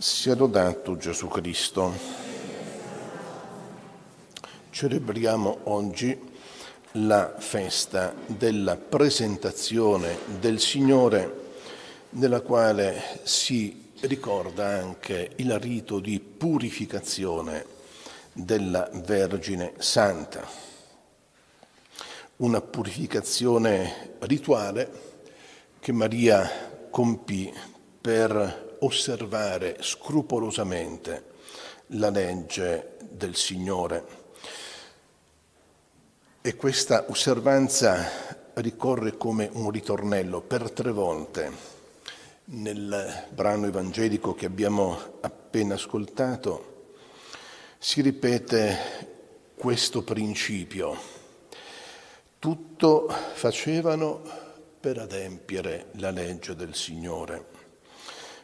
Sia lodato Gesù Cristo. Celebriamo oggi la festa della presentazione del Signore, nella quale si ricorda anche il rito di purificazione della Vergine Santa. Una purificazione rituale che Maria compì per osservare scrupolosamente la legge del Signore. E questa osservanza ricorre come un ritornello per tre volte nel brano evangelico che abbiamo appena ascoltato. Si ripete questo principio. Tutto facevano per adempiere la legge del Signore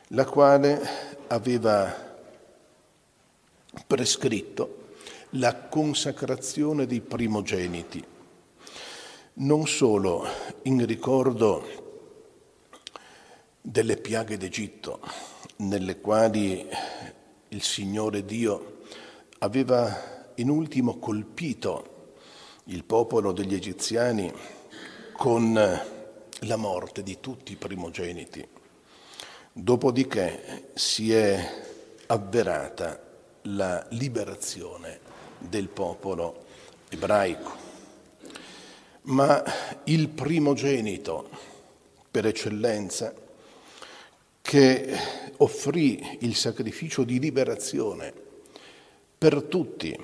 la quale aveva prescritto la consacrazione dei primogeniti, non solo in ricordo delle piaghe d'Egitto, nelle quali il Signore Dio aveva in ultimo colpito il popolo degli egiziani con la morte di tutti i primogeniti, Dopodiché si è avverata la liberazione del popolo ebraico. Ma il primogenito per eccellenza che offrì il sacrificio di liberazione per tutti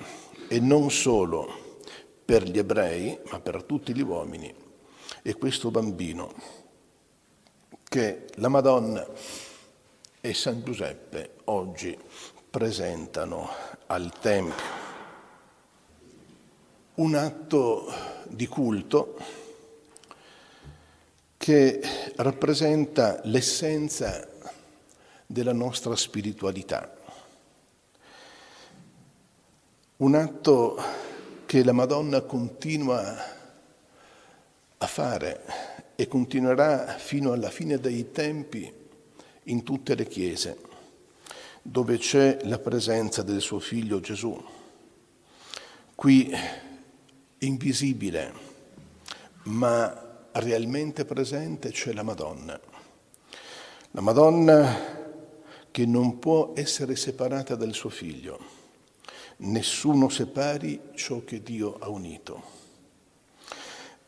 e non solo per gli ebrei, ma per tutti gli uomini, è questo bambino che la Madonna e San Giuseppe oggi presentano al Tempio. Un atto di culto che rappresenta l'essenza della nostra spiritualità. Un atto che la Madonna continua a fare e continuerà fino alla fine dei tempi in tutte le chiese, dove c'è la presenza del suo figlio Gesù. Qui invisibile, ma realmente presente c'è la Madonna. La Madonna che non può essere separata dal suo figlio. Nessuno separi ciò che Dio ha unito.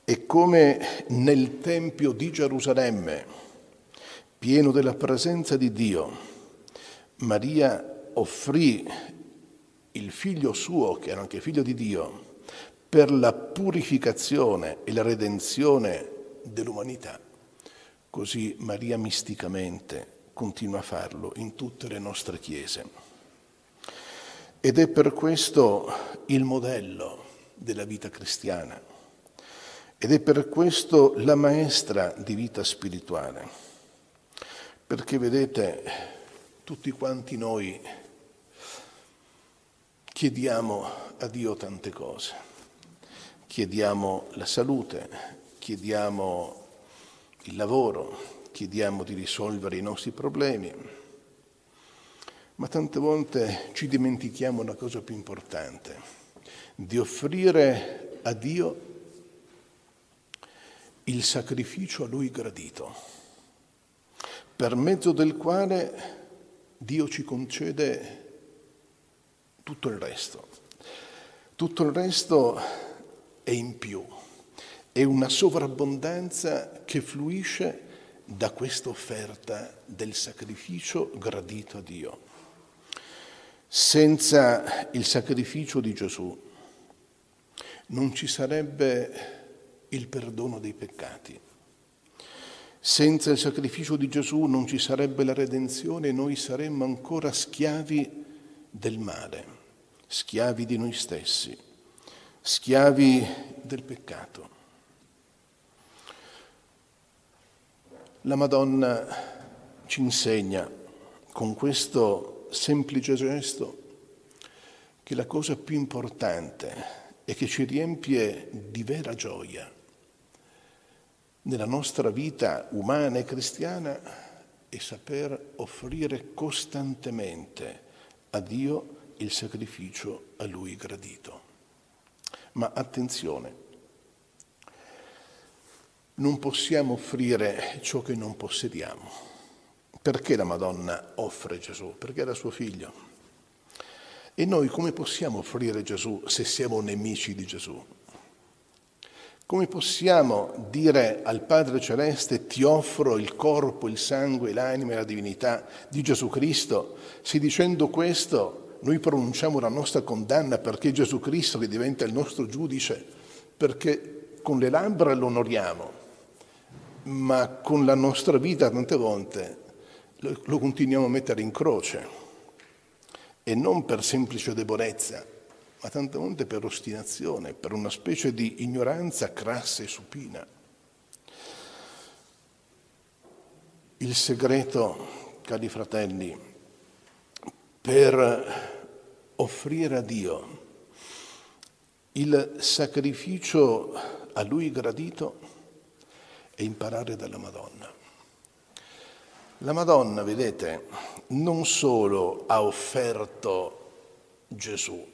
E come nel Tempio di Gerusalemme, pieno della presenza di Dio, Maria offrì il figlio suo, che era anche figlio di Dio, per la purificazione e la redenzione dell'umanità, così Maria misticamente continua a farlo in tutte le nostre chiese. Ed è per questo il modello della vita cristiana ed è per questo la maestra di vita spirituale. Perché vedete, tutti quanti noi chiediamo a Dio tante cose. Chiediamo la salute, chiediamo il lavoro, chiediamo di risolvere i nostri problemi, ma tante volte ci dimentichiamo una cosa più importante, di offrire a Dio il sacrificio a lui gradito, per mezzo del quale Dio ci concede tutto il resto. Tutto il resto è in più, è una sovrabbondanza che fluisce da questa offerta del sacrificio gradito a Dio. Senza il sacrificio di Gesù non ci sarebbe il perdono dei peccati. Senza il sacrificio di Gesù non ci sarebbe la redenzione e noi saremmo ancora schiavi del male, schiavi di noi stessi, schiavi del peccato. La Madonna ci insegna con questo semplice gesto che la cosa più importante e che ci riempie di vera gioia nella nostra vita umana e cristiana e saper offrire costantemente a Dio il sacrificio a Lui gradito. Ma attenzione, non possiamo offrire ciò che non possediamo. Perché la Madonna offre Gesù? Perché era suo figlio. E noi come possiamo offrire Gesù se siamo nemici di Gesù? Come possiamo dire al Padre Celeste ti offro il corpo, il sangue, l'anima e la divinità di Gesù Cristo se dicendo questo noi pronunciamo la nostra condanna perché Gesù Cristo che diventa il nostro giudice, perché con le labbra lo onoriamo, ma con la nostra vita tante volte lo, continuiamo a mettere in croce e non per semplice debolezza, ma tante volte per ostinazione, per una specie di ignoranza crassa e supina. Il segreto, cari fratelli, per offrire a Dio il sacrificio a Lui gradito è imparare dalla Madonna. La Madonna, vedete, non solo ha offerto Gesù,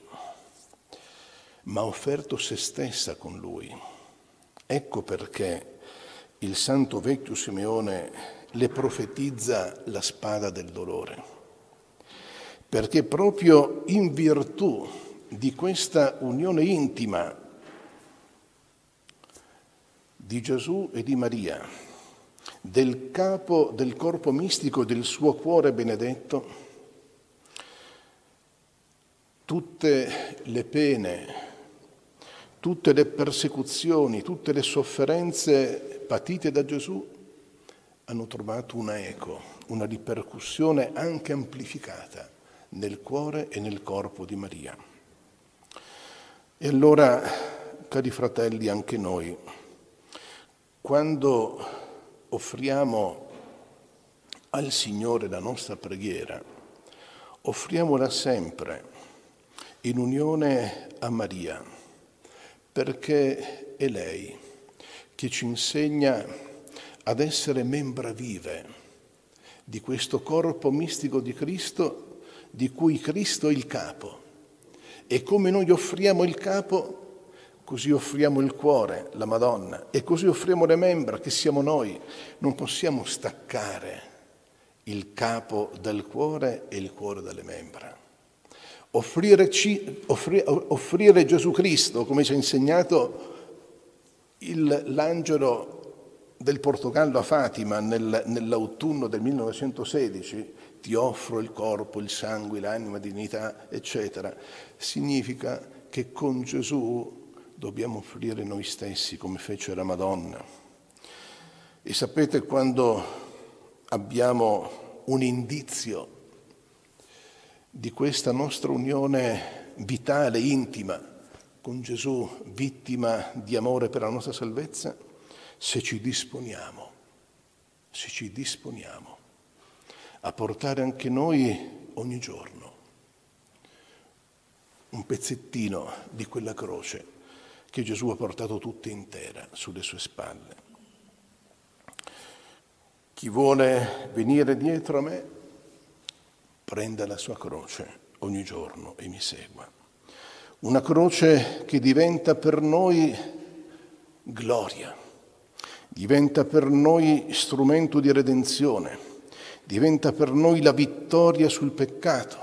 ma ha offerto se stessa con lui. Ecco perché il santo vecchio Simeone le profetizza la spada del dolore, perché proprio in virtù di questa unione intima di Gesù e di Maria, del capo del corpo mistico del suo cuore benedetto, tutte le pene, tutte le persecuzioni, tutte le sofferenze patite da Gesù hanno trovato una eco, una ripercussione anche amplificata nel cuore e nel corpo di Maria. E allora, cari fratelli, anche noi, quando offriamo al Signore la nostra preghiera, offriamola sempre in unione a Maria perché è lei che ci insegna ad essere membra vive di questo corpo mistico di Cristo, di cui Cristo è il capo. E come noi offriamo il capo, così offriamo il cuore, la Madonna, e così offriamo le membra, che siamo noi. Non possiamo staccare il capo dal cuore e il cuore dalle membra. Offrire, offrire, offrire Gesù Cristo, come ci ha insegnato il, l'angelo del Portogallo a Fatima nel, nell'autunno del 1916, ti offro il corpo, il sangue, l'anima, la dignità, eccetera, significa che con Gesù dobbiamo offrire noi stessi come fece la Madonna. E sapete quando abbiamo un indizio di questa nostra unione vitale, intima con Gesù, vittima di amore per la nostra salvezza, se ci disponiamo, se ci disponiamo a portare anche noi ogni giorno un pezzettino di quella croce che Gesù ha portato tutta intera sulle sue spalle. Chi vuole venire dietro a me, prenda la sua croce ogni giorno e mi segua. Una croce che diventa per noi gloria, diventa per noi strumento di redenzione, diventa per noi la vittoria sul peccato,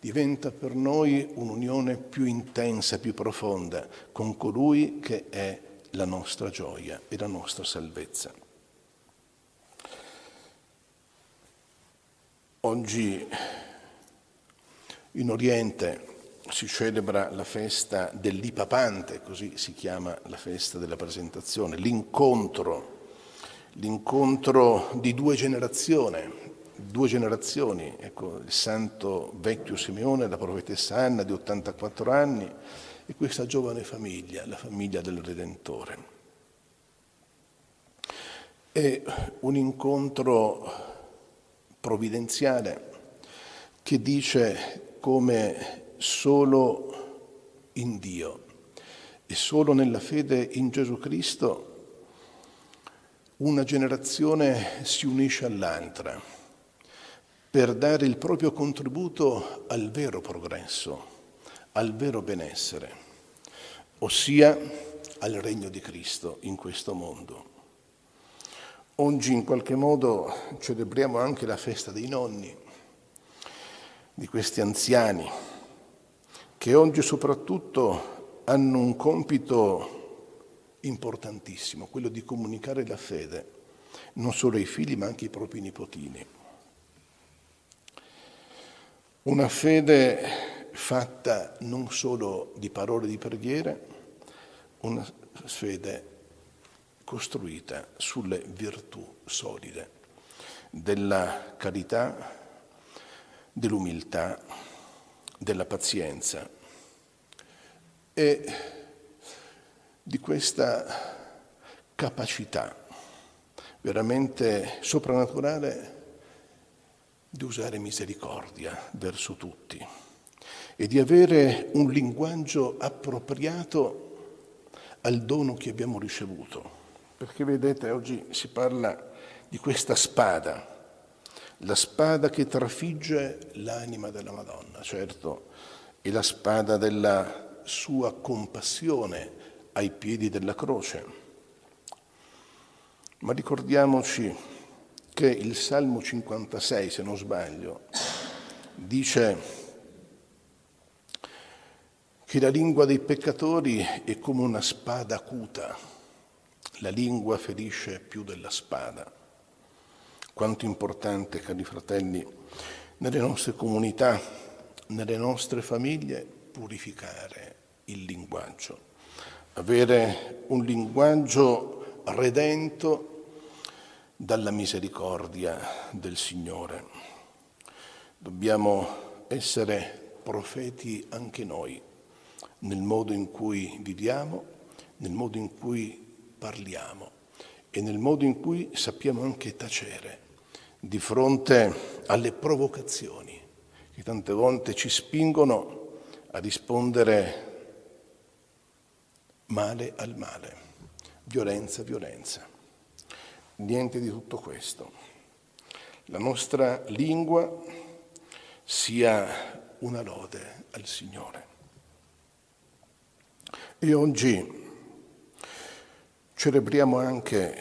diventa per noi un'unione più intensa, più profonda con colui che è la nostra gioia e la nostra salvezza. Oggi in Oriente si celebra la festa dell'Ipapante, così si chiama la festa della presentazione, l'incontro, l'incontro di due generazioni, due generazioni, ecco, il santo vecchio Simeone, la profetessa Anna di 84 anni e questa giovane famiglia, la famiglia del Redentore. È un incontro provvidenziale che dice come solo in Dio e solo nella fede in Gesù Cristo una generazione si unisce all'altra per dare il proprio contributo al vero progresso, al vero benessere, ossia al regno di Cristo in questo mondo. Oggi in qualche modo celebriamo anche la festa dei nonni, di questi anziani, che oggi soprattutto hanno un compito importantissimo, quello di comunicare la fede, non solo ai figli ma anche ai propri nipotini. Una fede fatta non solo di parole di preghiere, una fede costruita sulle virtù solide della carità, dell'umiltà, della pazienza e di questa capacità veramente soprannaturale di usare misericordia verso tutti e di avere un linguaggio appropriato al dono che abbiamo ricevuto. Perché vedete, oggi si parla di questa spada, la spada che trafigge l'anima della Madonna, certo, è la spada della sua compassione ai piedi della croce. Ma ricordiamoci che il Salmo 56, se non sbaglio, dice che la lingua dei peccatori è come una spada acuta, la lingua ferisce più della spada. Quanto importante, cari fratelli, nelle nostre comunità, nelle nostre famiglie, purificare il linguaggio, avere un linguaggio redento dalla misericordia del Signore. Dobbiamo essere profeti anche noi nel modo in cui viviamo, nel modo in cui parliamo e nel modo in cui sappiamo anche tacere di fronte alle provocazioni che tante volte ci spingono a rispondere male al male, violenza violenza. Niente di tutto questo. La nostra lingua sia una lode al Signore. E oggi celebriamo anche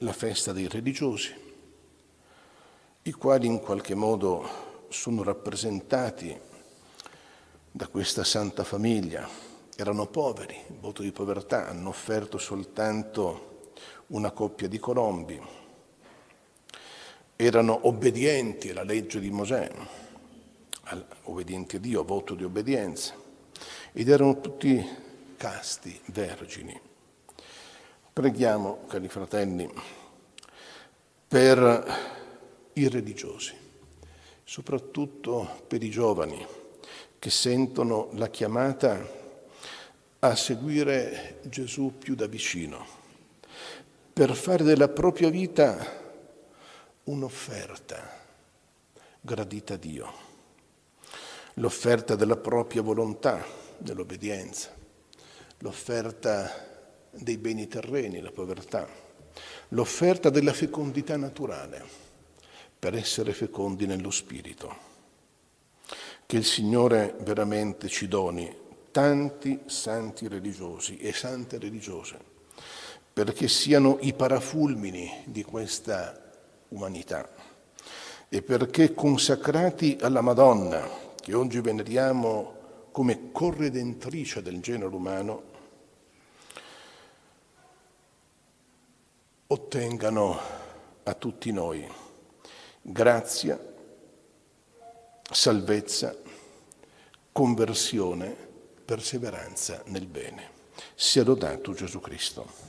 la festa dei religiosi, i quali in qualche modo sono rappresentati da questa santa famiglia. Erano poveri, voto di povertà, hanno offerto soltanto una coppia di colombi, erano obbedienti alla legge di Mosè, obbedienti a Dio, voto di obbedienza, ed erano tutti casti, vergini. Preghiamo, cari fratelli, per i religiosi, soprattutto per i giovani che sentono la chiamata a seguire Gesù più da vicino, per fare della propria vita un'offerta gradita a Dio, l'offerta della propria volontà, dell'obbedienza, l'offerta dei beni terreni, la povertà, l'offerta della fecondità naturale per essere fecondi nello spirito. Che il Signore veramente ci doni tanti santi religiosi e sante religiose, perché siano i parafulmini di questa umanità e perché consacrati alla Madonna, che oggi veneriamo come corredentrice del genere umano, ottengano a tutti noi grazia, salvezza, conversione, perseveranza nel bene. Sia lodato Gesù Cristo.